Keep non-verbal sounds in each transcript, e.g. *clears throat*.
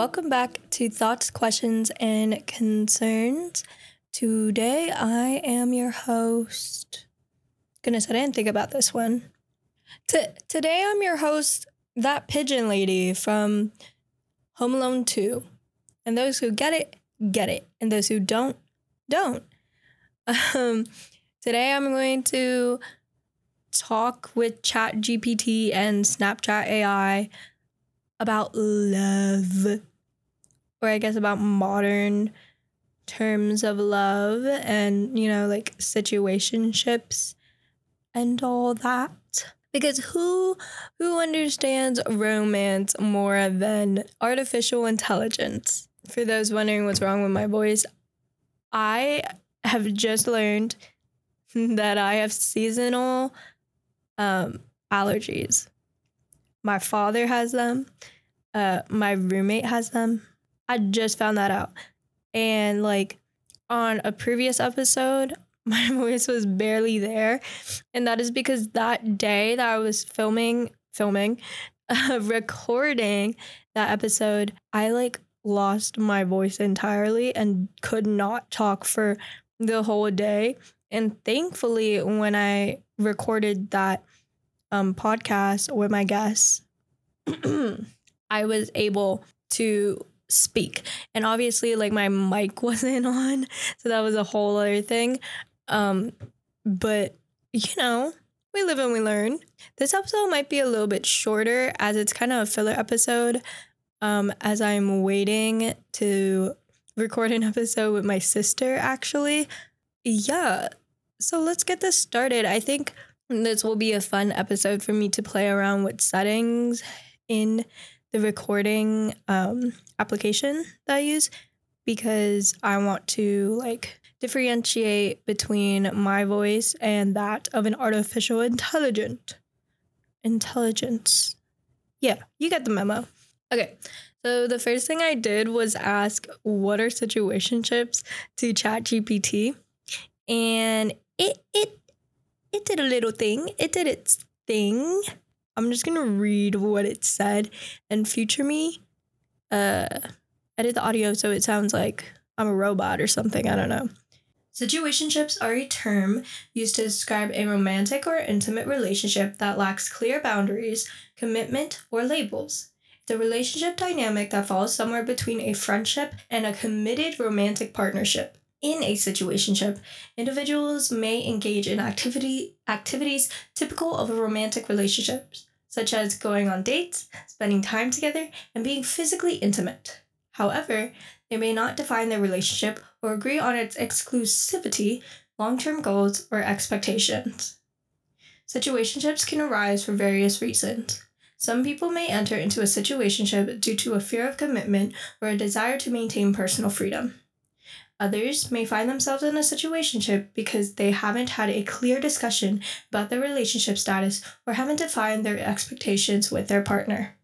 welcome back to Thoughts, Questions, and Concerns. Today I am your host. Goodness, I didn't think about this one. T- today I'm your host, that pigeon lady from Home Alone 2. And those who get it, get it. And those who don't, don't. *laughs* Um, today I'm going to talk with Chat GPT and Snapchat AI about love, or I guess about modern terms of love and, you know, like situationships and all that. Because who who understands romance more than artificial intelligence? For those wondering what's wrong with my voice, I have just learned *laughs* that I have seasonal um, allergies. My father has them. Uh, my roommate has them. I just found that out. And like on a previous episode, *laughs* my voice was barely there. And that is because that day that I was filming, filming, uh, *laughs* recording that episode, I like lost my voice entirely and could not talk for the whole day. And thankfully, when I recorded that um, podcast with my guests, *clears throat* I was able to speak. And obviously, like my mic *laughs* wasn't on, so that was a whole other thing. Um, but you know, we live and we learn. This episode might be a little bit shorter as it's kind of a filler episode. Um, as I'm waiting to record an *laughs* episode with my sister, actually. Yeah. So let's get this started. I think this will be a fun episode for me to play around with settings in the recording um, application that I use because I want to like differentiate between my voice and that of an artificial intelligent intelligence. Yeah, you get the memo. Okay. So the first thing I did was ask what are situationships to ChatGPT and it it it did a little thing. It did its thing. I'm just gonna read what it said and future me uh edit the audio so it sounds like I'm a robot or something. I don't know. Situationships are a term used to describe a romantic or intimate relationship that lacks clear boundaries, commitment, or labels. The relationship dynamic that falls somewhere between a friendship and a committed romantic partnership. In a situationship, individuals may engage in activity activities typical of a romantic relationship, such as going on dates, spending time together, and being physically intimate. However, they may not define their relationship or agree on its exclusivity, long term goals, or expectations. Situationships can arise for various reasons. Some people may enter into a situationship due to a fear of commitment or a desire to maintain personal freedom. Others may find themselves in a situationship because they haven't had a clear discussion about their relationship status or haven't defined their expectations with their partner.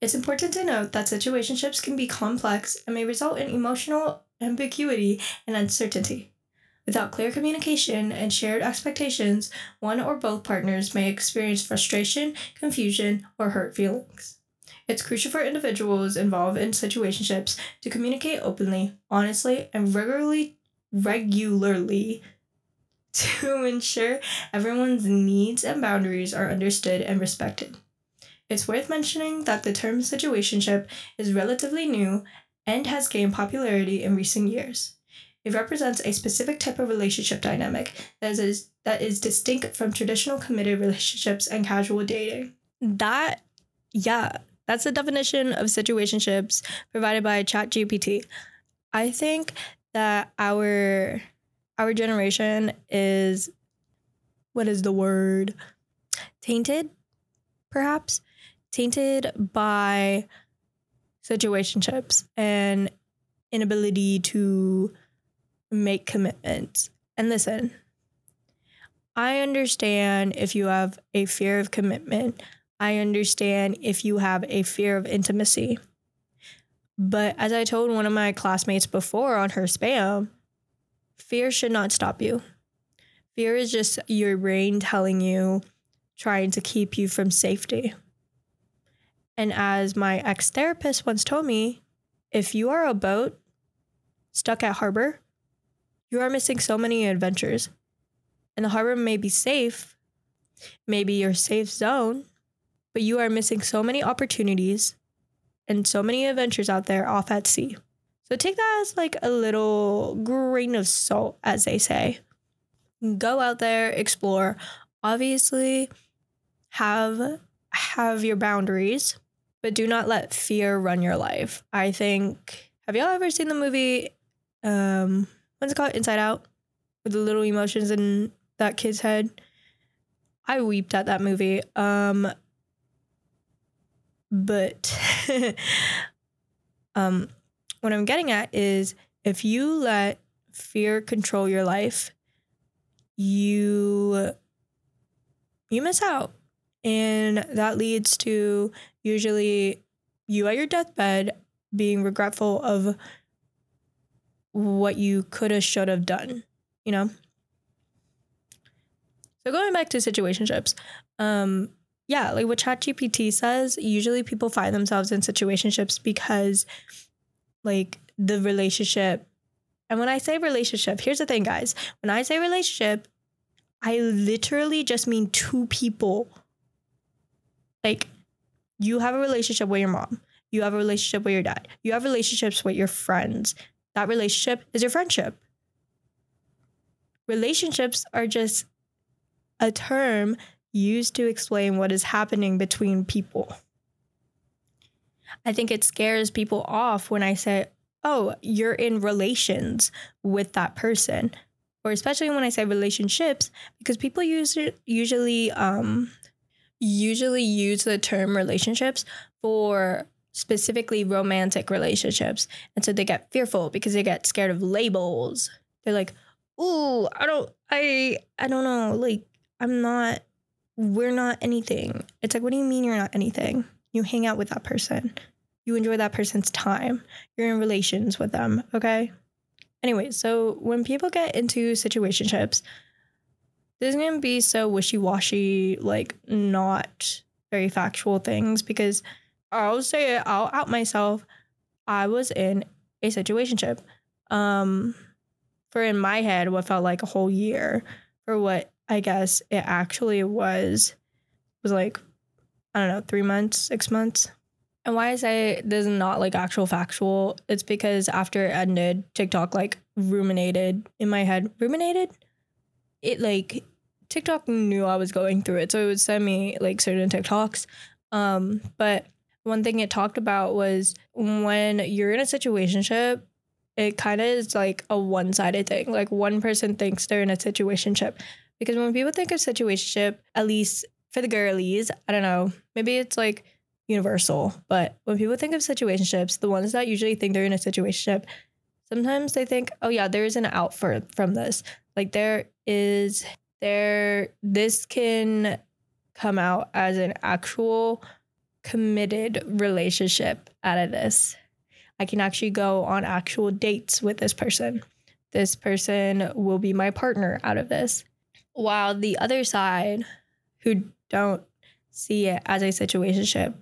It's important to note that situationships can be complex and may result in emotional ambiguity and uncertainty. Without clear communication and shared expectations, one or both partners may experience frustration, confusion, or hurt feelings. It's crucial for individuals involved in situationships to communicate openly, honestly, and regularly regularly to *laughs* ensure everyone's needs and boundaries are understood and respected. It's worth mentioning that the term situationship is relatively new and has gained popularity in recent years. It represents a specific type of relationship dynamic that is, that is distinct from traditional committed relationships and casual dating. That, yeah, that's the definition of situationships provided by ChatGPT. I think that our our generation is what is the word? Tainted, perhaps? Tainted by situationships and inability to make commitments. And listen, I understand if you have a fear of commitment. I understand if you have a fear of intimacy. But as I told one of my classmates before on her spam, fear should not stop you. Fear is just your brain telling you, trying to keep you from safety. And as my ex therapist once told me, if you are a boat stuck at harbor, you are missing so many adventures. And the harbor may be safe, maybe your safe zone, but you are missing so many opportunities and so many adventures out there off at sea. So take that as like a little grain of salt, as they say. Go out there, explore. Obviously, have have your boundaries, but do not let fear run your life. I think have y'all ever seen the movie um what's it called? Inside Out? With the little emotions in that kid's head. I weeped at that movie. Um but *laughs* um what I'm getting at is if you let fear control your life, you you miss out. And that leads to usually you at your deathbed being regretful of what you could have should have done, you know? So going back to situationships, um, yeah, like what ChatGPT says, usually people find themselves in situationships because like the relationship. And when I say relationship, here's the thing, guys. When I say relationship, I literally just mean two people. Like, you have a relationship with your mom, you have a relationship with your dad, you have relationships with your friends. That relationship is your friendship. Relationships are just a term used to explain what is happening between people. I think it scares people off when I say, oh, you're in relations with that person. Or especially when I say relationships, because people use usually um usually use the term relationships for specifically romantic relationships. And so they get fearful because they get scared of labels. They're like, "Ooh, I don't I I don't know, like I'm not we're not anything." It's like, "What do you mean you're not anything?" You hang out with that person. You enjoy that person's time. You're in relations with them, okay? Anyway, so when people get into situationships, there's gonna be so wishy-washy, like not very factual things because I'll say it, I'll out myself. I was in a situationship. Um for in my head what felt like a whole year for what I guess it actually was was like I don't know, three months, six months. And why I say this is not like actual factual, it's because after it ended, TikTok like ruminated in my head. Ruminated? It like TikTok knew I was going through it. So it would send me like certain TikToks. Um, but one thing it talked about was when you're in a situationship, it kind of is like a one-sided thing. Like one person thinks they're in a situationship. Because when people think of situationship, at least for the girlies, I don't know, maybe it's like universal, but when people think of situationships, the ones that usually think they're in a situationship, sometimes they think, oh yeah, there is an out for from this. Like there is there this can come out as an actual committed relationship out of this. I can actually go on actual dates with this person. This person will be my partner out of this. While the other side who don't see it as a situationship.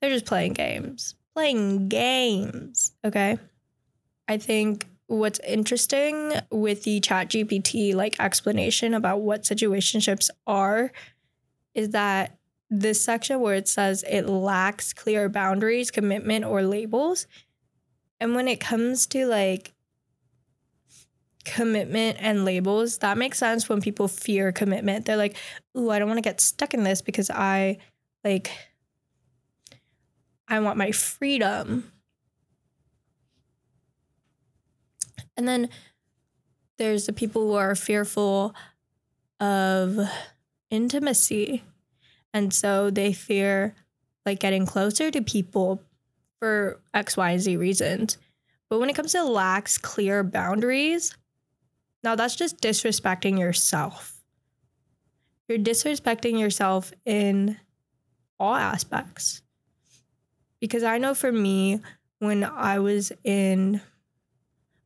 They're just playing games. Playing games. Okay. I think what's interesting with the chat GPT like explanation about what situationships are is that this section where it says it lacks clear boundaries, commitment, or labels. And when it comes to like commitment and labels, that makes sense when people fear commitment. They're like, ooh, I don't want to get stuck in this because I like I want my freedom. And then there's the people who are fearful of intimacy. And so they fear like getting closer to people for X, Y, Z reasons. But when it comes to lacks clear boundaries, now that's just disrespecting yourself. You're disrespecting yourself in all aspects. Because I know for me, when I was in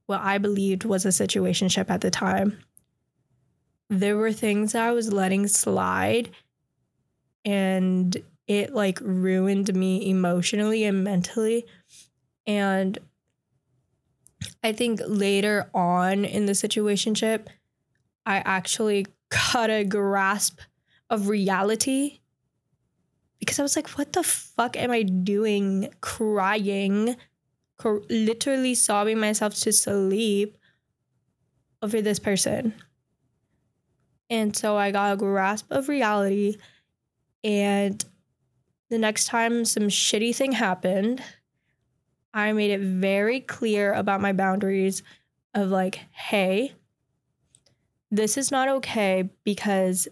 what I believed was a situationship at the time, there were things I was letting slide and it like ruined me emotionally and mentally. And I think later on in the situationship, I actually got a grasp of reality because I was like, what the fuck am I doing? Crying, cr- literally sobbing myself to sleep over this person. And so I got a grasp of reality. And the next time some shitty thing happened, I made it very clear about my boundaries of like, hey, this is not okay because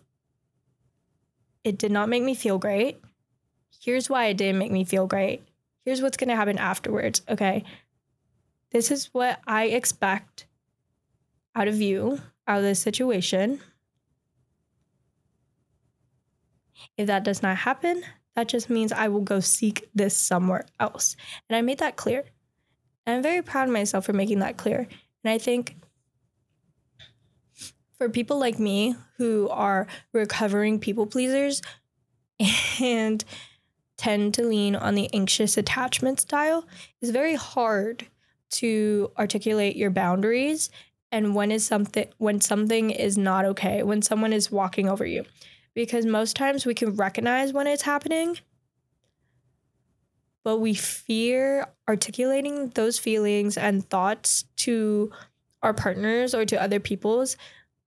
it did not make me feel great. Here's why it didn't make me feel great. Here's what's going to happen afterwards. Okay. This is what I expect out of you, out of this situation. If that does not happen, that just means I will go seek this somewhere else. And I made that clear. And I'm very proud of myself for making that clear. And I think for people like me who are recovering people pleasers *laughs* and tend to lean on the anxious attachment style, it's very hard to articulate your boundaries and when is something when something is not okay, when someone is walking over you because most times we can recognize when it's happening, but we fear articulating those feelings and thoughts to our partners or to other people's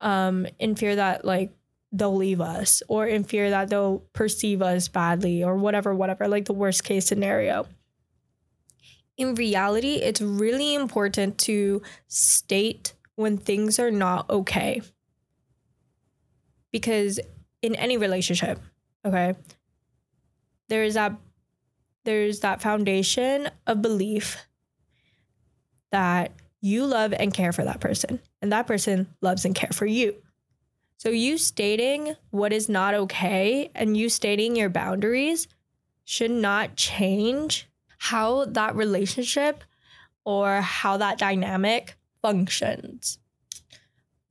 um, in fear that like they'll leave us or in fear that they'll perceive us badly or whatever, whatever, like the worst case scenario. In reality, it's really important to state when things are not okay. Because in any relationship, okay? There is that there's that foundation of belief that you love and care for that person and that person loves and care for you. So you stating what is not okay and you stating your boundaries should not change how that relationship or how that dynamic functions.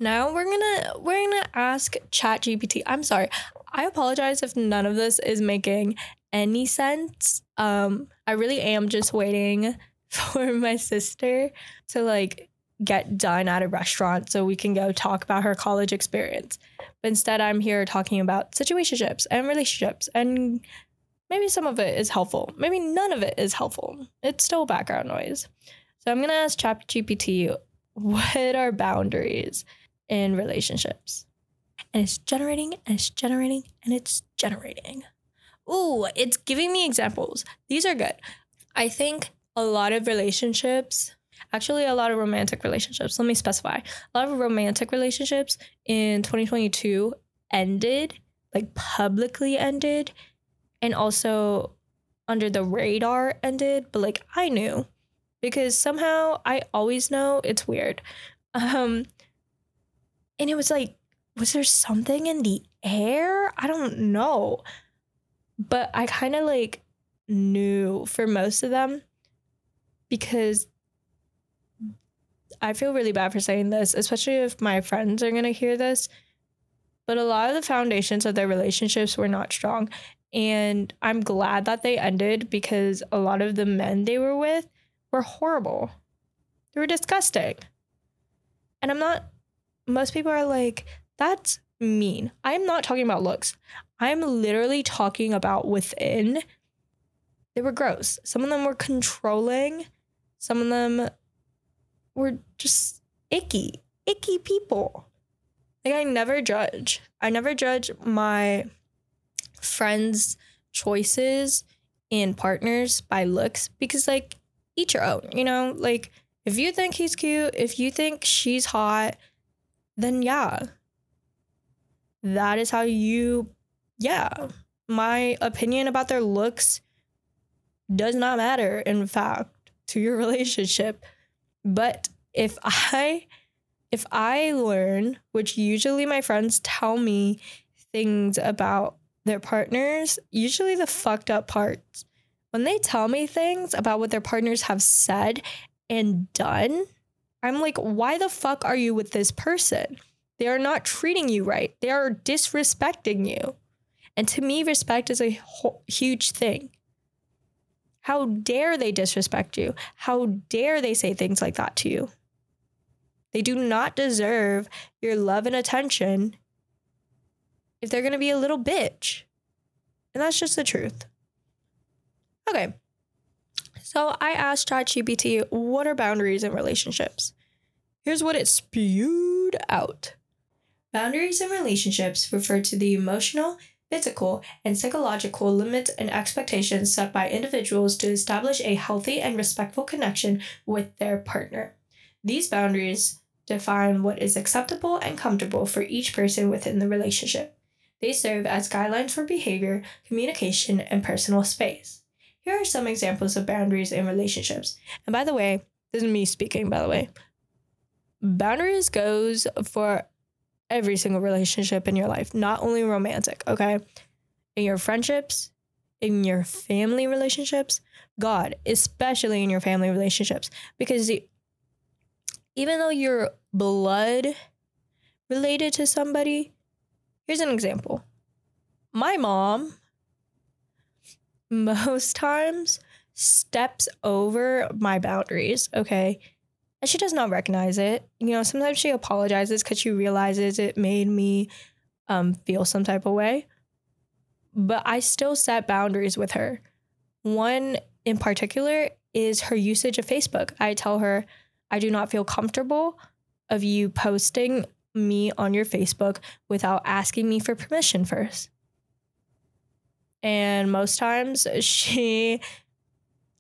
Now we're gonna we're gonna ask ChatGPT. I'm sorry. I apologize if none of this is making any sense. Um, I really am just waiting *laughs* for my sister to like get done at a restaurant so we can go talk about her college experience. But instead, I'm here talking about situationships and relationships, and maybe some of it is helpful. Maybe none of it is helpful. It's still background noise. So I'm gonna ask ChatGPT, *laughs* what are boundaries? In relationships. And it's generating and it's generating and it's generating. Ooh, it's giving me examples. These are good. I think a lot of relationships, actually, a lot of romantic relationships, let me specify, a lot of romantic relationships in 2022 ended, like publicly ended, and also under the radar ended, but like I knew because somehow I always know it's weird. Um, and it was like, was there something in the air? I don't know. But I kind of like knew for most of them because I feel really bad for saying this, especially if my friends are going to hear this. But a lot of the foundations of their relationships were not strong. And I'm glad that they ended because a lot of the men they were with were horrible. They were disgusting. And I'm not most people are like, that's mean. I'm not talking about looks. I'm literally talking about within. They were gross. Some of them were controlling. Some of them were just icky, icky people. Like, I never judge. I never judge my friends' choices and partners by looks because, like, each your own, you know? Like, if you think he's cute, if you think she's hot, then yeah, that is how you, yeah. My opinion about their looks does not matter, in fact, to your *laughs* relationship. But if I, if I learn, which usually my friends tell me things about their partners, usually the fucked up parts, when they tell me things about what their partners have said and done, I'm like, why the fuck are you with this person? They are not treating you right. They are disrespecting you. And to me, respect is a ho- huge thing. How dare they disrespect you? How dare they say things like that to you? They do not deserve your love and attention if they're going to be a little bitch. And that's just the truth. Okay. So I asked ChatGPT, what are boundaries in relationships? Here's what it spewed out. Boundaries in relationships refer to the emotional, physical, and psychological limits and expectations set by individuals to establish a healthy and respectful connection with their partner. These boundaries define what is acceptable and comfortable for each person within the relationship. They serve as guidelines for behavior, communication, and personal space. Here are some examples of boundaries in relationships. And by the way, this is me speaking, by the way. Boundaries goes for every single relationship in your life, not only romantic, okay? In your friendships, in your family relationships, God, especially in your family relationships, because even though you're blood related to somebody, here's an example. My mom, most times, steps over my boundaries, okay? And she does not recognize it. You know, sometimes she apologizes because she realizes it made me um, feel some type of way. But I still set boundaries with her. One in particular is her usage of Facebook. I tell her, I do not feel comfortable of you posting me on your Facebook without asking me for permission first. And most times she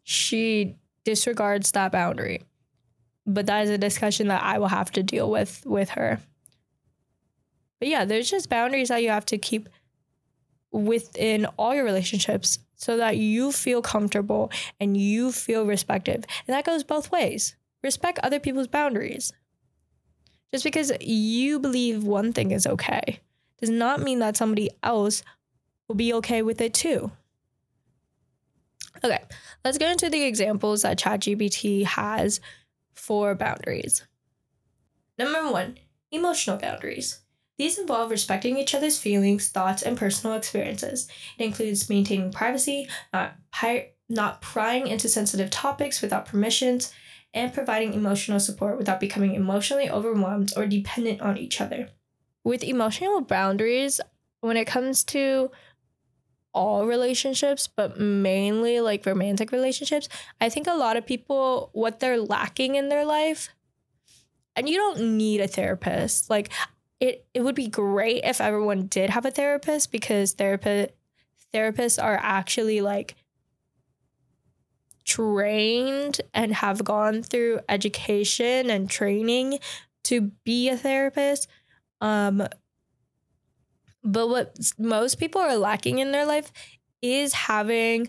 she disregards that boundary but that is a discussion that I will have to deal with with her. But yeah, there's just boundaries that you have to keep within all your relationships so that you feel comfortable and you feel respected. And that goes both ways. Respect other people's boundaries. Just because you believe one thing is okay does not mean that somebody else will be okay with it too. Okay, let's get into the examples that ChatGPT has for boundaries. Number one, emotional boundaries. These involve respecting each other's feelings, thoughts, and personal experiences. It includes maintaining privacy, not, not prying into sensitive topics without permissions, and providing emotional support without becoming emotionally overwhelmed or dependent on each other. With emotional boundaries, when it comes to all relationships, but mainly like romantic relationships, I think a lot of people, what they're lacking in their life, and you don't need a therapist. Like, it, it would be great if everyone did have a therapist because therapist therapists are actually like trained and have gone through education and training to be a therapist. Um, but what most people are lacking in their life is having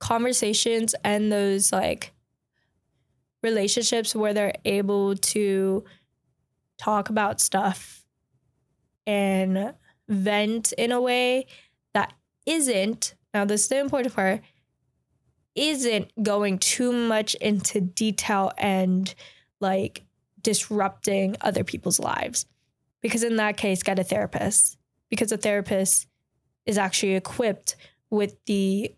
conversations and those like relationships where they're able to talk about stuff and vent in a way that isn't now this is the important part isn't going too much into detail and like disrupting other people's lives because in that case, get a therapist because a therapist is actually equipped with the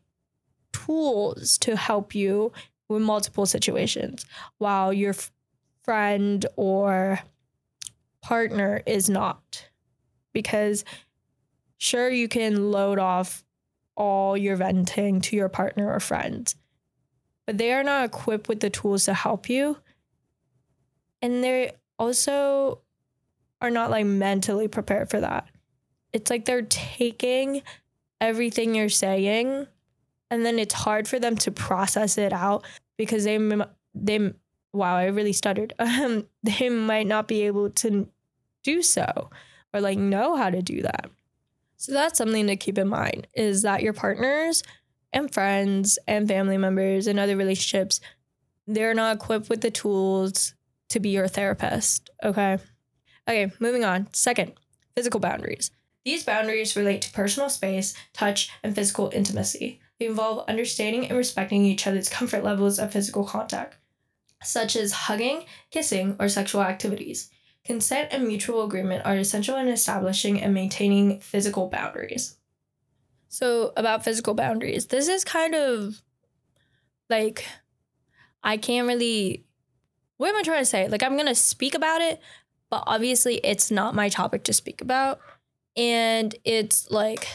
tools to help you with multiple situations, while your f- friend or partner is not. Because sure, you can load off all your venting to your partner or friend, but they are not equipped with the tools to help you. And they also are not like mentally prepared for that. It's like they're taking everything you're saying and then it's hard for them to process it out because they they wow, I really stuttered. *laughs* Um, they might not be able to do so or like know how to do that. So that's something to keep in mind is that your partners and friends and family members and other relationships they're not equipped with the tools to be your therapist, okay? Okay, moving on. Second, physical boundaries. These boundaries relate to personal space, touch, and physical intimacy. They involve understanding and respecting each other's comfort levels of physical contact, such as hugging, kissing, or sexual activities. Consent and mutual agreement are essential in establishing and maintaining physical boundaries. So, about physical boundaries, this is kind of like I can't really what am I trying to say? Like I'm gonna speak about it, but obviously it's not my topic to speak about. And it's like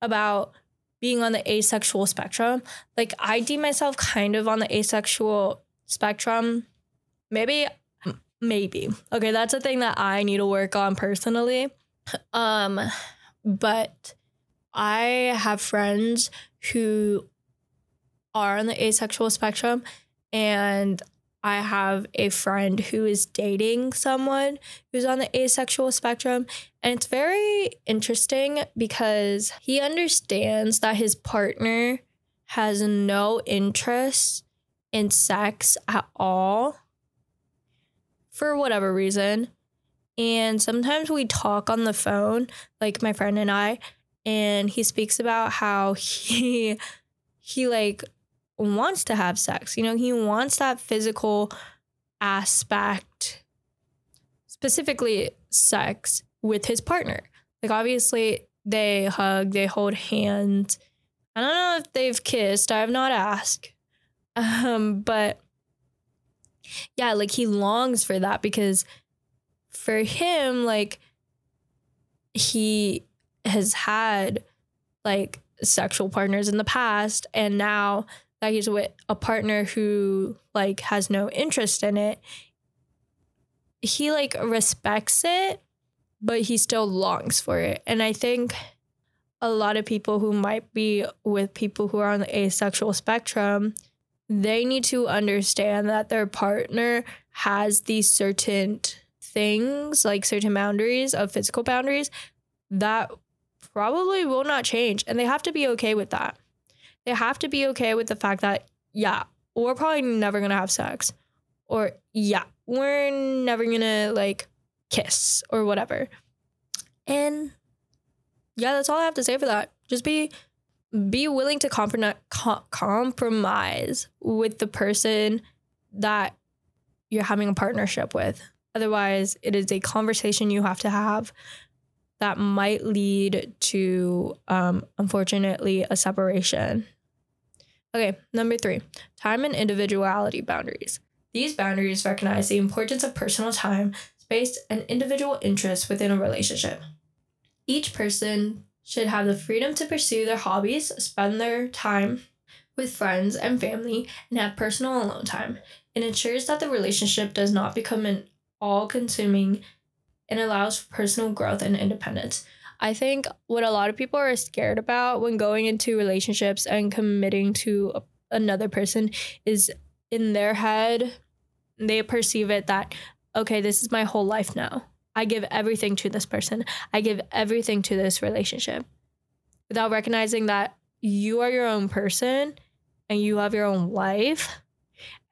about being on the asexual spectrum. Like I deem myself kind of on the asexual spectrum. Maybe maybe. Okay, that's a thing that I need to work on personally. Um but I have friends who are on the asexual spectrum and I have a friend who is dating someone who's on the asexual spectrum. And it's very interesting because he understands that his partner has no interest in sex at all for whatever reason. And sometimes we talk on the phone, like my friend and I, and he speaks about how *laughs* he he like wants to have sex. You know, he wants that physical aspect, specifically sex with his partner. Like, obviously, they hug, they hold hands. I don't know if they've kissed. I have not asked. Um, but yeah, like he longs for that because for him, like he has had like sexual partners in the past and now that he's with a partner who like has no interest in it. He like respects it but he still longs for it. And i think a lot of people who might be with people who are on the asexual spectrum they need to understand that their partner has these certain things like certain boundaries of physical boundaries that probably will not change. And they have to be okay with that they have to be okay with the fact that, yeah, we're probably never gonna have sex. Or, yeah, we're never gonna like kiss or whatever. And yeah, that's all I have to say for that. Just be be willing to comprom- com- compromise with the person that you're having a partnership with. Otherwise, it is a conversation you have to have that might lead to, um, unfortunately, a separation. Okay, number three time and individuality boundaries. These boundaries recognize the importance of personal time, space, and individual interests within a relationship. Each person should have the freedom to pursue their hobbies, spend their time with friends and family, and have personal alone time. It ensures that the relationship does not become an all consuming and allows for personal growth and independence. I think what a lot of people are scared about when going into relationships and committing to a, another person is in their head, they perceive it that, okay, this is my whole life now. I give everything to this person, I give everything to this relationship without recognizing that you are your own person and you have your own life.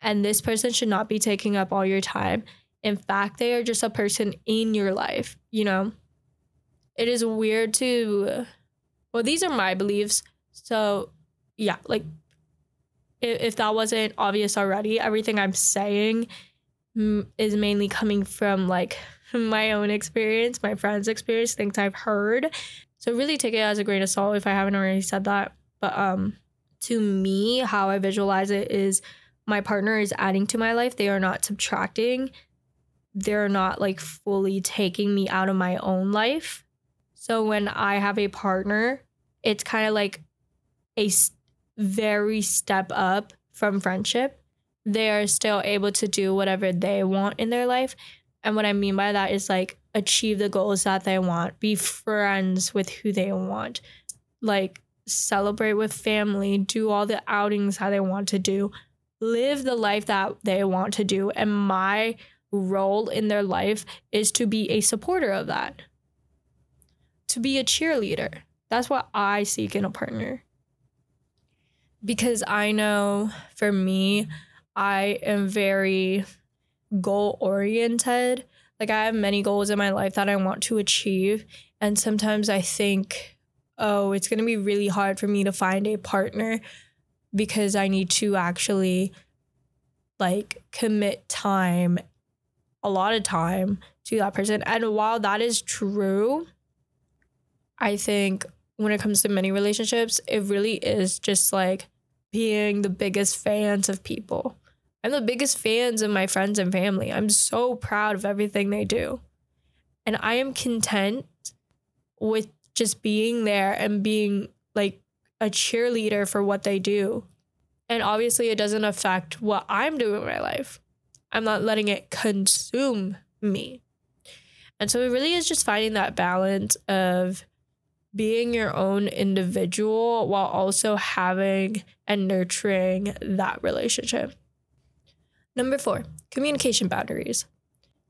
And this person should not be taking up all your time in fact, they are just a person in your life, you know? It is weird to, well, these are my beliefs. So, yeah, like, if, if that wasn't obvious already, everything I'm saying is mainly coming from like *laughs* my own experience, my friends' experience, things I've heard. So really take it as a grain of salt if I haven't already said that. But um to me, how I visualize it is my partner is adding to my life. They are not subtracting they're not like fully taking me out of my own life. So when I have a partner, it's kind of like a very step up from friendship. They are still able to do whatever they want in their life. And what I mean by that is like achieve the goals that they want, be friends with who they want, like celebrate with family, do all the outings that they want to do, live the life that they want to do. And my role in their life is to be a supporter of that, to be a cheerleader. That's what I seek in a partner. Because I know for me, I am very goal oriented. Like, I have many goals in my life that I want to achieve. And sometimes I think, oh, it's going to be really hard for me to find a partner because I need to actually like commit time a lot of time to that person. And while that is true, I think when it comes to many relationships, it really is just like being the biggest fans of people. I'm the biggest fans of my friends and family. I'm so proud of everything they do. And I am content with just being there and being like a cheerleader for what they do. And obviously, it doesn't affect what I'm doing in my life. I'm not letting it consume me. And so it really is just finding that balance of being your own individual while also having and nurturing that relationship. Number four, communication boundaries.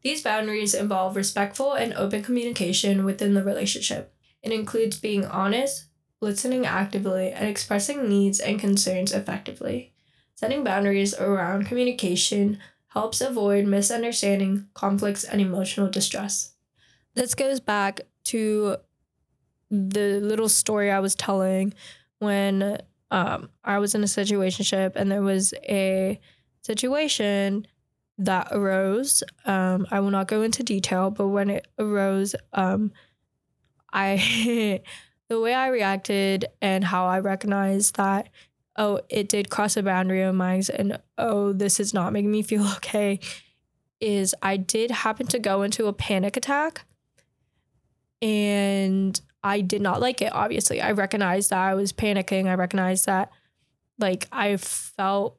These boundaries involve respectful and open communication within the relationship. It includes being honest, listening actively, and expressing needs and concerns effectively. Setting boundaries around communication helps avoid misunderstanding, conflicts, and emotional distress. This goes back to the little story I was telling when um, I was in a situationship and there was a situation that arose. Um, I will not go into detail, but when it arose, um, I *laughs* the way I reacted and how I recognized that oh, it did cross a boundary of mine and oh, this is not making me *laughs* feel okay is I did happen to go into a panic attack and I did not like it obviously. I recognized that I was panicking. I recognized that like I felt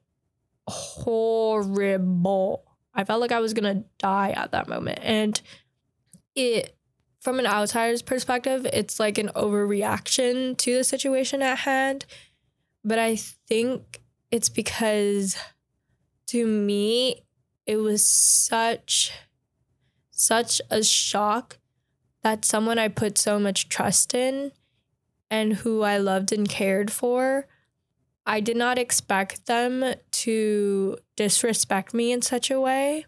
horrible. I felt like I was going to die at that moment and it from an outsider's perspective, it's like an overreaction to the situation at hand. But I think it's because to me, it was such, such a shock that someone I put so much trust in and who I loved and cared for, I did not expect them to disrespect me in such a way.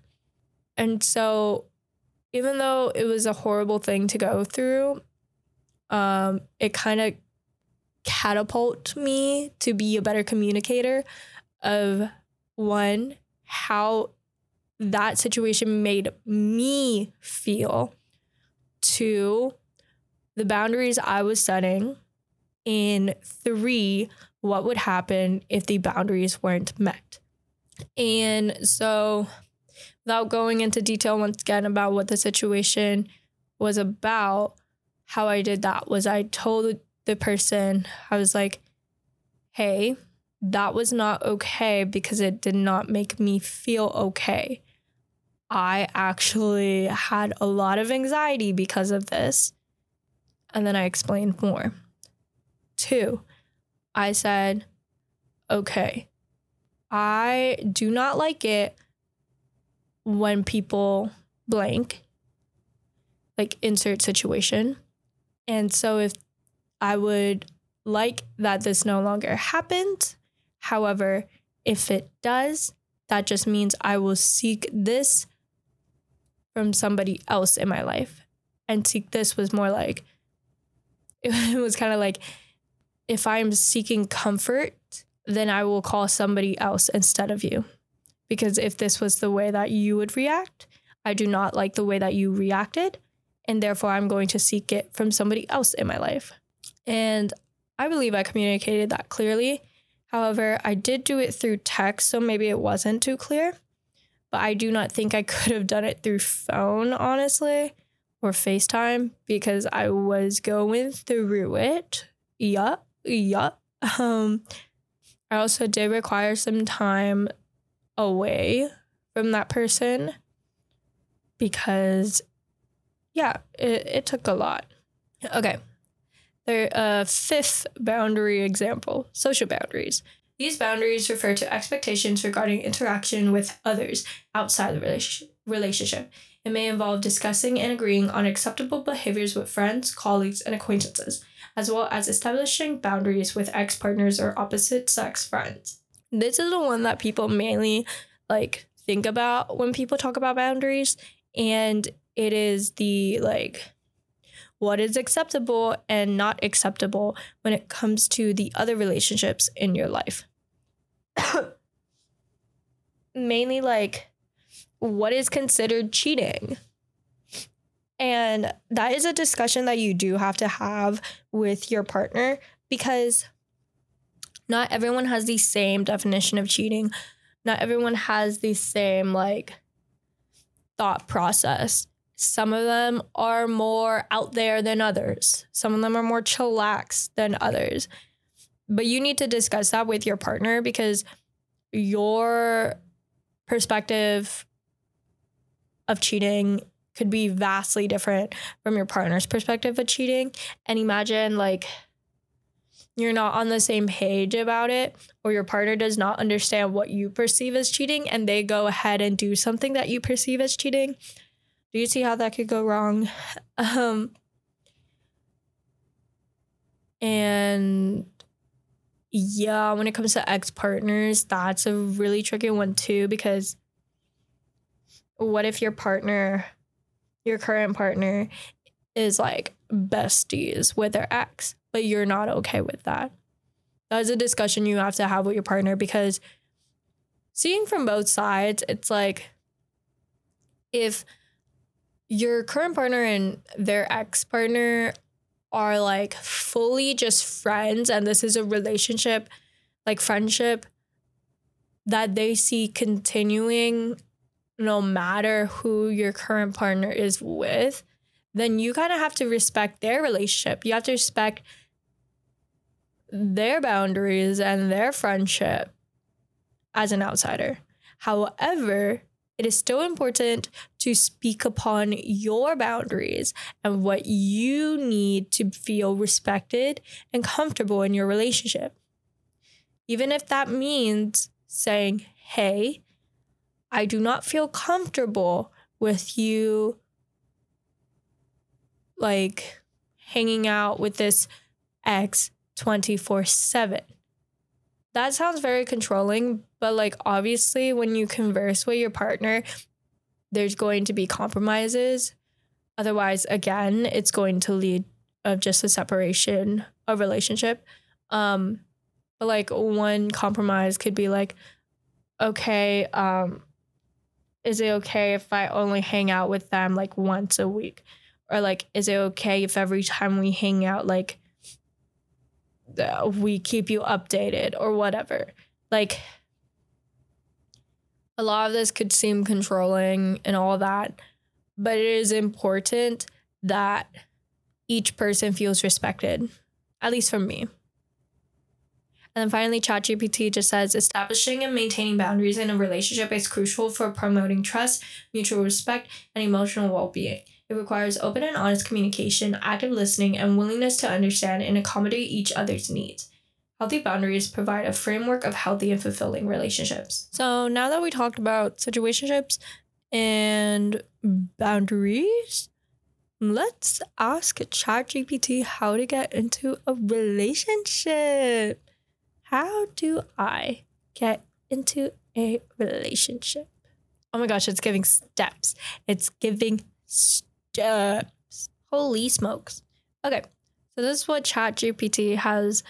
And so even though it was a horrible thing to go through, um, it kind of catapult me to be a better communicator of one, how that situation made me feel, two, the boundaries I was setting, and three, what would happen if the boundaries weren't met. And so without going into detail once again about what the situation was about, how I did that was I told the person, I was like, hey, that was not okay because it did not make me feel okay. I actually had a lot of anxiety because of this. And then I explained more. Two, I said, okay, I do not like it when people blank, like insert situation. And so if I would like that this no longer happens, however, if it does, that just means I will seek this from somebody else in my life. And seek this was more like, *laughs* it was kind of like, if I'm seeking comfort, then I will call somebody else instead of you because if this was the way that you would react, I do not like the way that you reacted. And therefore, I'm going to seek it from somebody else in my life. And I believe I communicated that clearly. However, I did do it through text, so maybe it wasn't too clear. But I do not think I could have done it through phone, honestly, or FaceTime because I was going through it. Yup, yup. Um, I also did require some time away from that person because yeah, it, it took a lot. Okay. The uh, fifth boundary example social boundaries. These boundaries refer to expectations regarding interaction with others outside the relationship. It may involve discussing and agreeing on acceptable behaviors with friends, colleagues, and acquaintances, as well as establishing boundaries with ex partners or opposite sex friends. This is the one that people mainly like think about when people talk about boundaries and it is the like what is acceptable and not acceptable when it comes to the other relationships in your life. *coughs* Mainly like what is considered cheating. And that is a discussion that you do have to have with your partner because not everyone has the same definition of cheating. Not everyone has the same like thought process. Some of them are more out there than others. Some of them are more chillax than others. But you need to discuss that with your partner because your perspective of cheating could be vastly different from your partner's perspective of cheating. And imagine like you're not on the same page about it, or your partner does not understand what you perceive as cheating, and they go ahead and do something that you perceive as cheating. Do you see how that could go wrong? *laughs* Um, and yeah, when it comes to ex partners, that's a really tricky one too, because what if your partner, your current partner, is like besties with their ex, but you're not okay with that? That's a discussion you have to have with your partner because seeing from both sides, it's like if your current partner and their ex partner are like fully just friends and this is a relationship, like friendship that they see continuing no matter who your current partner is with, then you kind of have to respect their relationship. You have to respect their boundaries and their friendship as an outsider. However, it is still important to speak upon your boundaries and what you need to feel respected and comfortable in your relationship. Even if that means saying, hey, I do not feel comfortable with you like hanging out with this ex 24 7. That sounds very controlling, but like obviously, when you converse with your partner, there's going to be compromises. Otherwise, again, it's going to lead of just a separation of relationship. Um, but like one compromise could be like, okay, um, is it okay if I only hang out with them like once a week? Or like, is it okay if every time we hang out, like we keep you updated or whatever? Like, a lot of this could seem controlling and all that, but it is important that each person feels respected, at least from me. And then finally, ChatGPT just says establishing and maintaining boundaries in a relationship is crucial for promoting trust, mutual respect, and emotional well being. It requires open and honest communication, active listening, and willingness to understand and accommodate each other's needs. Healthy boundaries provide a framework of healthy and fulfilling relationships. So, now that we talked about situationships and boundaries, let's ask ChatGPT how to get into a relationship. How do I get into a relationship? Oh my gosh, it's giving steps. It's giving steps. Holy smokes. Okay, so this is what ChatGPT has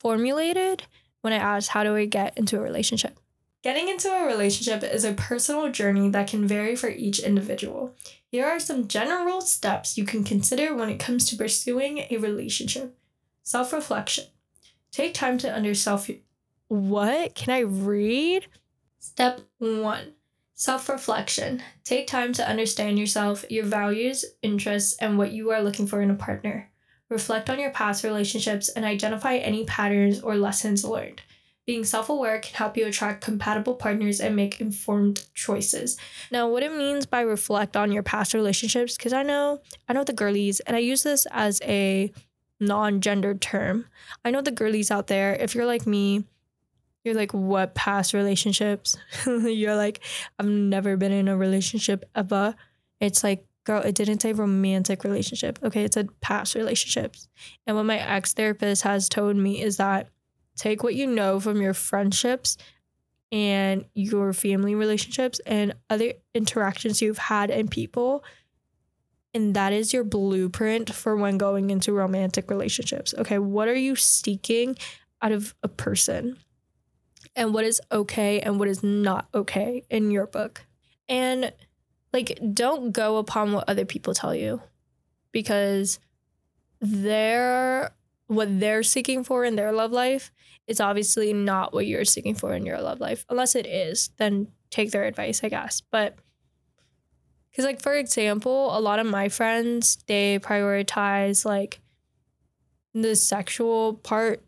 formulated when I asked, How do I get into a relationship? Getting into a relationship is a personal journey that can vary for each individual. Here are some general steps you can consider when it comes to pursuing a relationship self reflection. Take time to understand. What? Can I read? Step one self reflection. Take time to understand yourself, your values, interests, and what you are looking for in a partner. Reflect on your past relationships and identify any patterns or lessons learned. Being self aware can help you attract compatible partners and make informed choices. Now, what it means by reflect on your past relationships, because I know, I know the girlies, and I use this as a non-gendered term. I know the girlies out there, if you're like me, you're like, what past relationships? *laughs* you're like, I've never been in a relationship ever. It's like, girl, it didn't say romantic relationship. Okay, it said past relationships. And what my ex therapist has told me is that take what you know from your friendships and your family relationships and other interactions you've had and people and that is your blueprint for when going into romantic relationships. Okay, what are you seeking out of a person? And what is okay and what is not okay in your book? And like, don't go upon what other people tell you because there what they're seeking for in their love life is obviously not what you're seeking for in your love life. Unless it is, then take their advice, I guess. But because, like, for example, a lot of my friends, they prioritize like the sexual part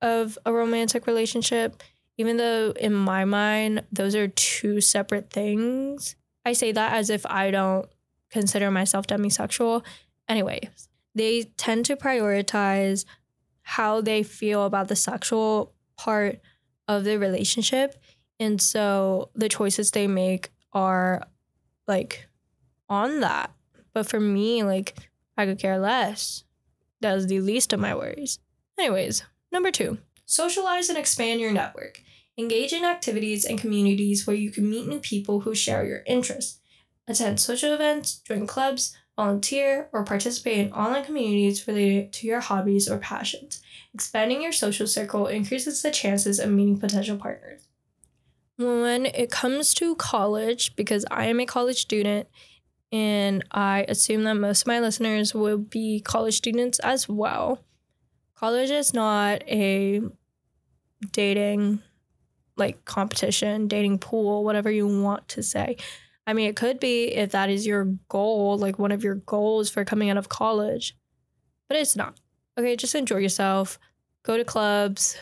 of a romantic relationship, even though in my mind, those are two separate things. I say that as if I don't consider myself demisexual. Anyways, they tend to prioritize how they feel about the sexual part of the relationship. And so the choices they make are like on that. But for me, like, I could care less. That is the least of my worries. Anyways, number two, socialize and expand your network. Engage in activities and communities where you can meet new people who share your interests. Attend social events, join clubs, volunteer, or participate in online communities related to your hobbies or passions. Expanding your social circle increases the chances of meeting potential partners. When it comes to college, because I am a college student, and I assume that most of my listeners will be college students as well. College is not a dating like competition, dating pool, whatever you want to say. I mean, it could be if that is your goal, like one of your goals for coming out of college, but it's not. Okay, just enjoy yourself, go to clubs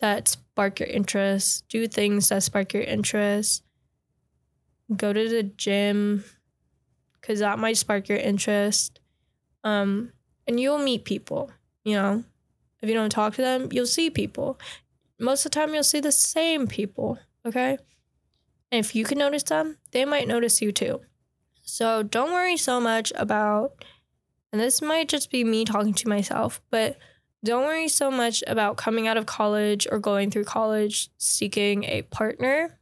that spark your interest, do things that spark your interest, go to the gym because that might spark your interest. Um, and you'll meet people, you know. If you don't talk to them, you'll see people. Most of the time, you'll see the same people, okay? And if you can notice them, they might notice you too. So don't worry so much about, and this might just be me talking to myself, but don't worry so much about coming out of college or going through college seeking a partner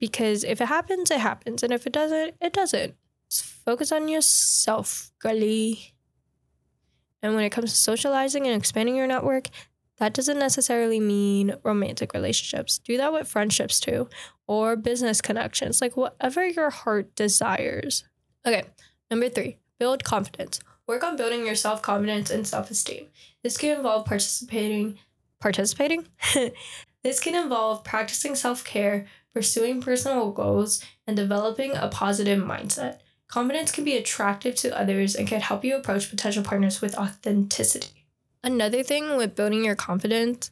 because if it happens, it happens. And if it doesn't, it doesn't. Just focus on yourself, girly. And when it comes to socializing and expanding your network, that doesn't necessarily mean romantic relationships. Do that with friendships too, or business connections, like whatever your heart desires. Okay, number three, build confidence. Work on building your self confidence and self esteem. This can involve participating, participating? *laughs* this can involve practicing self care, pursuing personal goals, and developing a positive mindset. Confidence can be attractive to others and can help you approach potential partners with authenticity. Another thing with building your confidence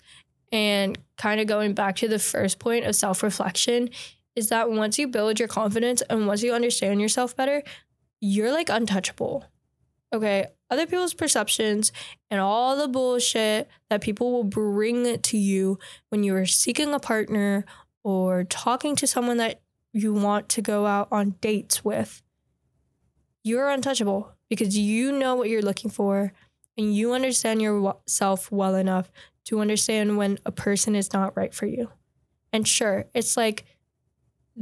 and kind of going back to the first point of self reflection is that once you build your confidence and once you understand yourself better, you're like untouchable. Okay. Other people's perceptions and all the bullshit that people will bring to you when you are seeking a partner or talking to someone that you want to go out on dates with, you're untouchable because you know what you're looking for and you understand yourself well enough to understand when a person is not right for you. And sure, it's like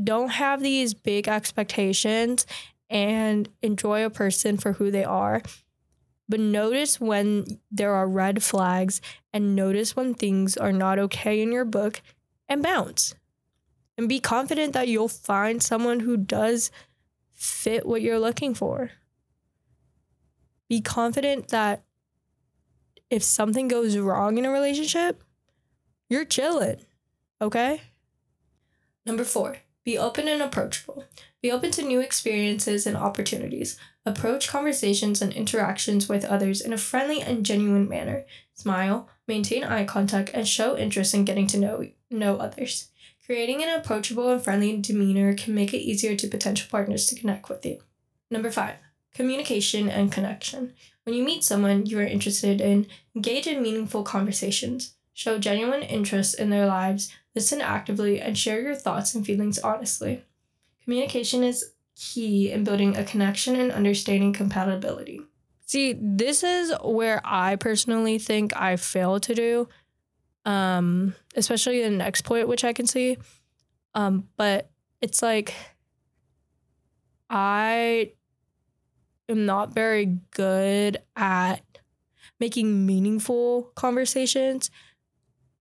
don't have these big expectations and enjoy a person for who they are. But notice when there are red flags and notice when things are not okay in your book and bounce. And be confident that you'll find someone who does fit what you're looking for. Be confident that if something goes wrong in a relationship, you're chilling. Okay? Number four, be open and approachable. Be open to new experiences and opportunities. Approach conversations and interactions with others in a friendly and genuine manner. Smile, maintain eye contact, and show interest in getting to know, know others. Creating an approachable and friendly demeanor can make it easier to potential partners to connect with you. Number five, communication and connection. When you meet someone you are interested in, engage in meaningful conversations, show genuine interest in their lives, listen actively, and share your thoughts and feelings honestly. Communication is key in building a connection and understanding compatibility. See, this is where I personally think I fail to do, um, especially the next point, which I can see. Um, but it's like I am not very good at making meaningful conversations.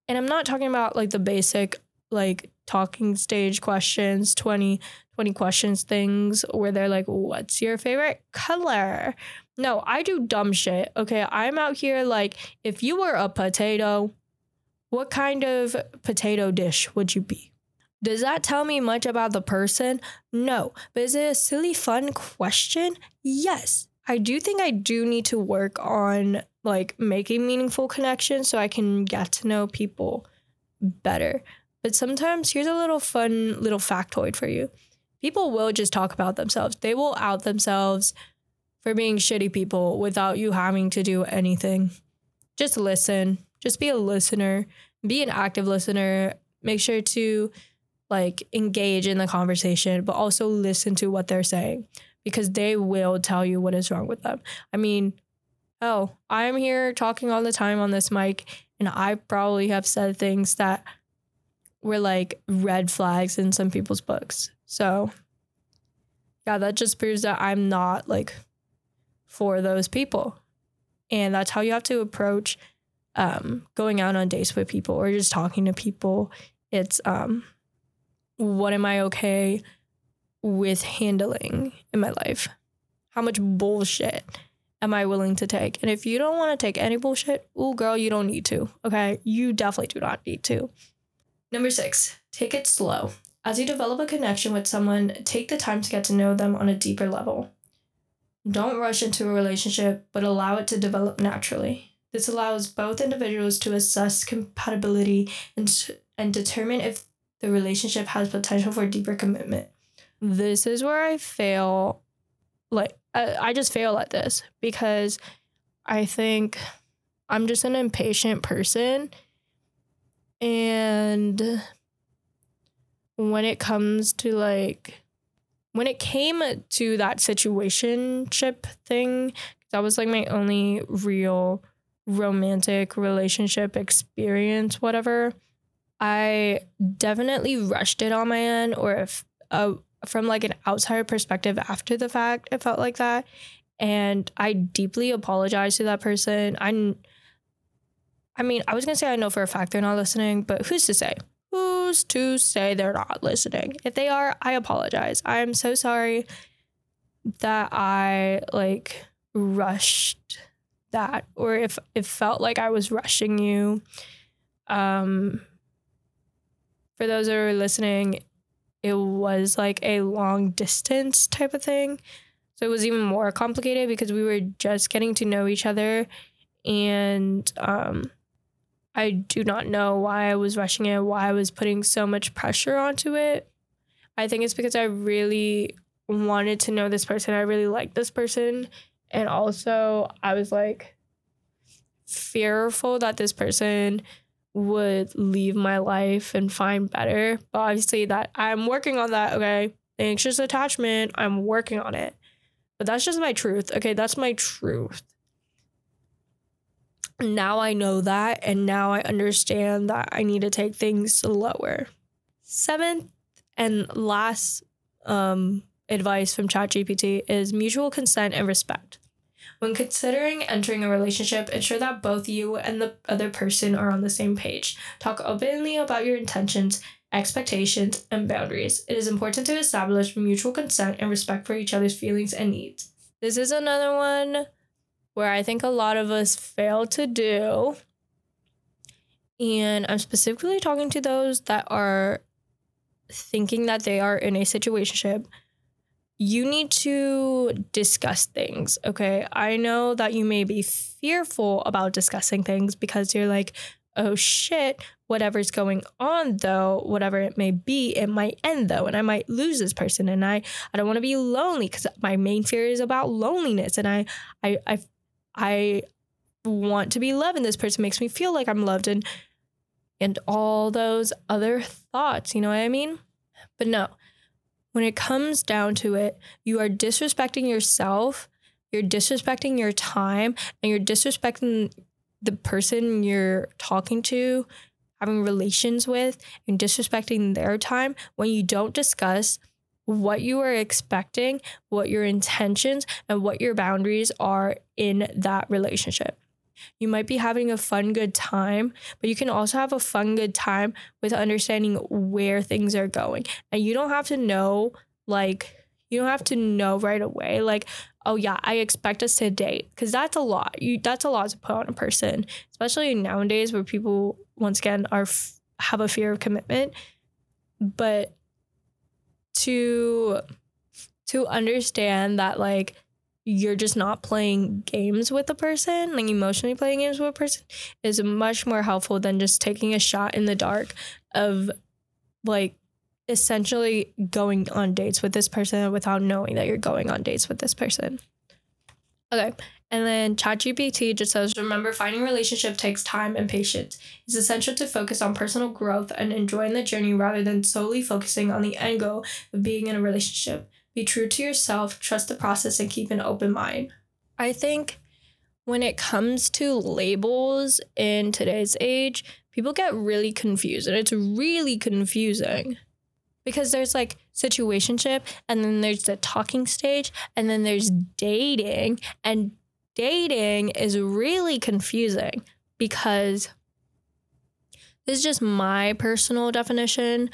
And I'm not talking about like the basic like talking stage questions 20 20 questions things where they're like, what's your favorite color? No, I do dumb shit. Okay. I'm out here like, if you were a potato, what kind of potato dish would you be? Does that tell me much about the person? No. But is it a silly, fun question? Yes. I do think I do need to work on like making meaningful connections so I can get to know people better. But sometimes here's a little fun little factoid for you. People will just talk about themselves. They will out themselves for being shitty people without you having to do anything. Just listen. Just be a listener. Be an active listener. Make sure to like engage in the conversation, but also listen to what they're saying because they will tell you what is wrong with them. I mean, oh, I'm here talking all the time on this mic, and I probably have said things that were like red flags in some people's books. So, yeah, that just proves that I'm not like for those people. And that's how you have to approach um, going out on dates with people or just talking to people. It's um, what am I okay with handling in my life? How much bullshit am I willing to take? And if you don't want to take any bullshit, oh, girl, you don't need to. Okay. You definitely do not need to. Number six, take it slow. As you develop a connection with someone, take the time to get to know them on a deeper level. Don't rush into a relationship, but allow it to develop naturally. This allows both individuals to assess compatibility and, and determine if the relationship has potential for deeper commitment. This is where I fail. Like, I, I just fail at this because I think I'm just an impatient person. And when it comes to like, when it came to that situationship thing, that was like my only real romantic relationship experience, whatever. I definitely rushed it on my end, or if uh, from like an outsider perspective after the fact, it felt like that. And I deeply apologize to that person. I, I mean, I was gonna say I know for a fact they're not listening, but who's to say? Who's to say they're not listening? If they are, I apologize. I'm so sorry that I like rushed that, or if it felt like I was rushing you. Um, for those that are listening, it was like a long distance type of thing. So it was even more complicated because we were just getting to know each other. And um, I do not know why I was rushing it, why I was putting so much pressure onto it. I think it's because I really wanted to know this person. I really liked this person. And also, I was like fearful that this person would leave my life and find better. But obviously that I'm working on that, okay? Anxious attachment, I'm working on it. But that's just my truth. Okay, that's my truth. Now I know that and now I understand that I need to take things slower. Seventh and last um advice from ChatGPT is mutual consent and respect. When considering entering a relationship, ensure that both you and the other person are on the same page. Talk openly about your intentions, expectations, and boundaries. It is important to establish mutual consent and respect for each other's feelings and needs. This is another one where I think a lot of us fail to do. And I'm specifically talking to those that are thinking that they are in a situationship you need to discuss things. Okay. I know that you may be fearful about discussing things because you're like, oh shit, whatever's going on though, whatever it may be, it might end though, and I might lose this person. And I, I don't want to be lonely because my main fear is about loneliness. And I, I, I, I want to be loved, and this person makes me feel like I'm loved, and and all those other thoughts. You know what I mean? But no, when it comes down to it, you are disrespecting yourself, you're disrespecting your time, and you're disrespecting the person you're talking to, having relations with, and disrespecting their time when you don't discuss what you are expecting, what your intentions, and what your boundaries are in that relationship. You might be having a fun, good time, but you can also have a fun, good time with understanding where things are going. And you don't have to know like you don't have to know right away like oh yeah i expect us to date because that's a lot you that's a lot to put on a person especially nowadays where people once again are f- have a fear of commitment but to to understand that like you're just not playing games with a person, like emotionally playing games with a person, is much more helpful than just taking a shot in the dark of like essentially going on dates with this person without knowing that you're going on dates with this person. Okay. And then ChatGPT just says, remember, finding a relationship takes time and patience. It's essential to focus on personal growth and enjoying the journey rather than solely focusing on the end goal of being in a relationship. Be true to yourself, trust the process, and keep an open mind. I think when it comes to labels in today's age, people get really confused, and it's really confusing because there's like situationship and then there's the talking stage and then there's dating and dating is really confusing because this is just my personal definition.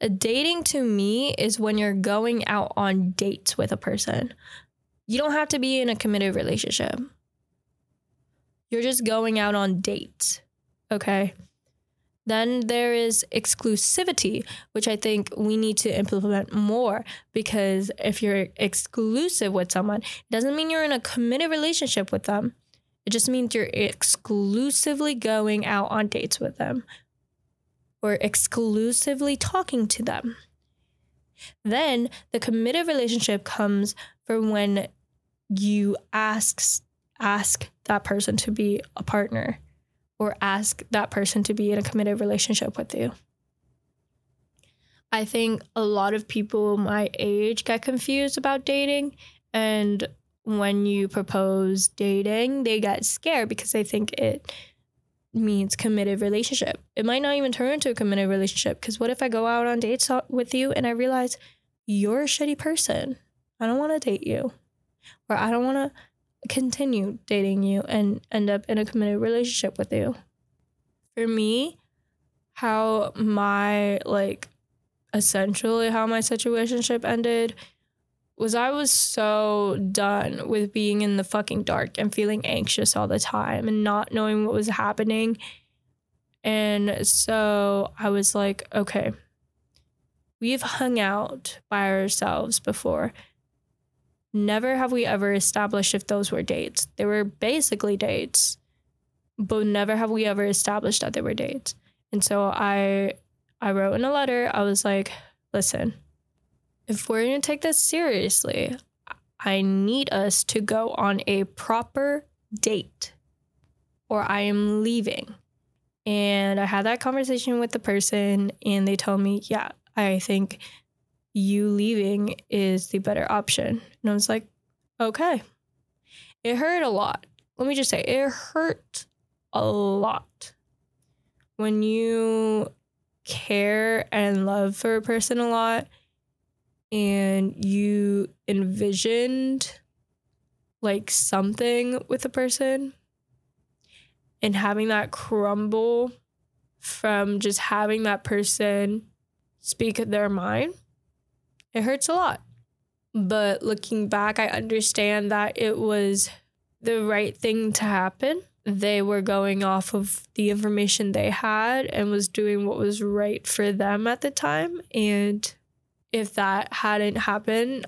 Dating to me is when you're going out on dates with a person. You don't have to be in a committed relationship. You're just going out on dates. Okay. Then there is exclusivity, which I think we need to implement more because if you're exclusive with someone, it doesn't mean you're in a committed relationship with them. It just means you're exclusively going out on dates with them or exclusively talking to them. Then the committed relationship comes from when you ask ask that person to be a partner or ask that person to be in a committed relationship with you. I think a lot of people my age get confused about dating and when you propose dating, they get scared because they think it means committed relationship. It might not even turn into a committed relationship because what if I go out on dates with you and I realize you're a shitty person? I don't want to date you. Or I don't want to continue dating you and end up in a committed relationship with you. For me, how my like essentially how my situationship ended was I was so done with being in the fucking dark and feeling anxious all the time and not knowing what was happening. And so I was like, okay, we've hung out by ourselves before. Never have we ever established if those were dates. They were basically dates, but never have we ever established that they were dates. And so I I wrote in a letter, I was like, listen, if we're going to take this seriously, I need us to go on a proper date or I am leaving. And I had that conversation with the person, and they told me, yeah, I think you leaving is the better option. And I was like, okay. It hurt a lot. Let me just say, it hurt a lot. When you care and love for a person a lot and you envisioned like something with a person and having that crumble from just having that person speak their mind it hurts a lot. But looking back, I understand that it was the right thing to happen. They were going off of the information they had and was doing what was right for them at the time. And if that hadn't happened,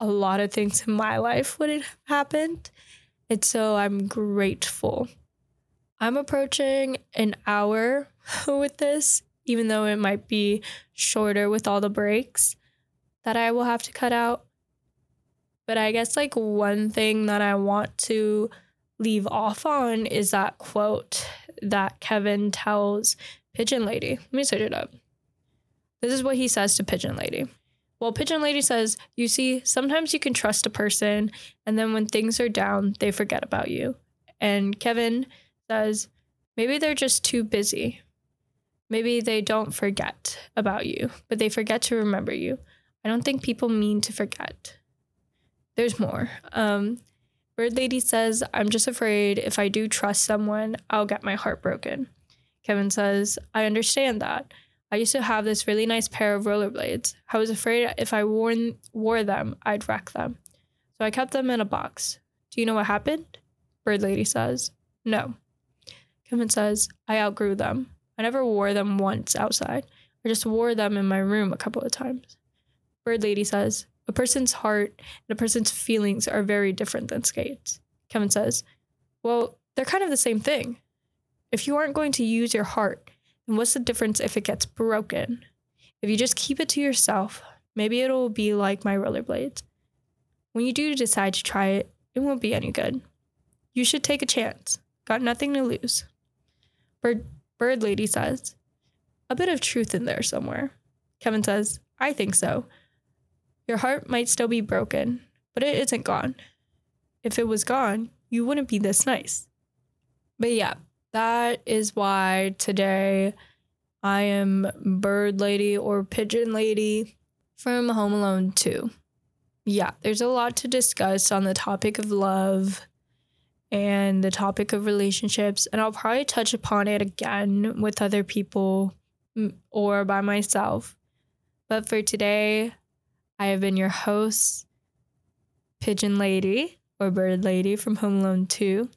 a lot of things in my life wouldn't have happened. And so I'm grateful. I'm approaching an hour *laughs* with this, even though it might be shorter with all the breaks that I will have to cut out. But I guess like one thing that I want to leave off on is that quote that Kevin tells Pigeon Lady. Let me search it up. This is what he says to Pigeon Lady. Well, Pigeon Lady says, You see, sometimes you can trust a person, and then when things are down, they forget about you. And Kevin says, Maybe they're just too busy. Maybe they don't forget about you, but they forget to remember you. I don't think people mean to forget. There's more. Um, Bird Lady says, I'm just afraid if I do trust someone, I'll get my heart broken. Kevin says, I understand that. I used to have this really nice pair of rollerblades. I was afraid if I wore, wore them, I'd wreck them. So I kept them in a box. Do you know what happened? Bird Lady says, No. Kevin says, I outgrew them. I never wore them once outside. I just wore them in my room a couple of times. Bird Lady says, A person's heart and a person's feelings are very different than skates. Kevin says, Well, they're kind of the same thing. If you aren't going to use your heart, then what's the difference if it gets broken? If you just keep it to yourself, maybe it'll be like my rollerblades. When you do decide to try it, it won't be any good. You should take a chance. Got nothing to lose. Bird, Bird Lady says, a bit of truth in there somewhere. Kevin says, I think so. Your heart might still be broken, but it isn't gone. If it was gone, you wouldn't be this nice. But yeah, that is why today I am Bird Lady or Pigeon Lady from Home Alone 2 yeah, there's a lot to discuss on the topic of love and the topic of relationships. And I'll probably touch upon it again with other people or by myself. But for today, I have been your host, Pigeon Lady or Bird Lady from Home Alone 2.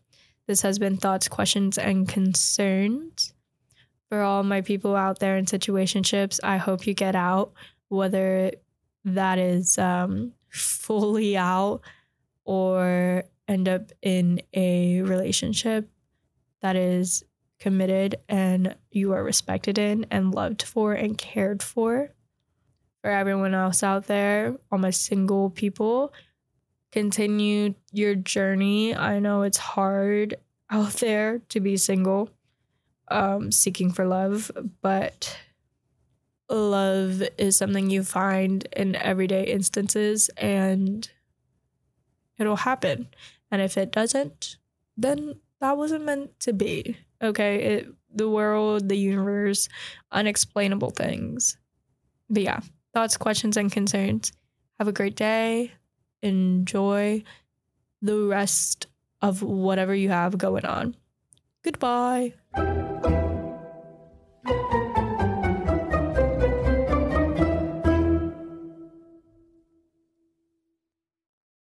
This has been Thoughts, Questions, and Concerns. For all my people out there in situationships, I hope you get out, whether that is um, fully out or end up in a relationship that is committed and you are respected in and loved for and cared for. For everyone else out there, all my single people, continue your journey. I know it's hard out there to be single, um, seeking for love, but love is something you find in everyday instances and it'll happen. And if it doesn't, then that wasn't meant to be. Okay. It, the world, the universe, unexplainable things. But yeah, thoughts, questions, and concerns. Have a great day. Enjoy the rest of whatever you have going on. Goodbye.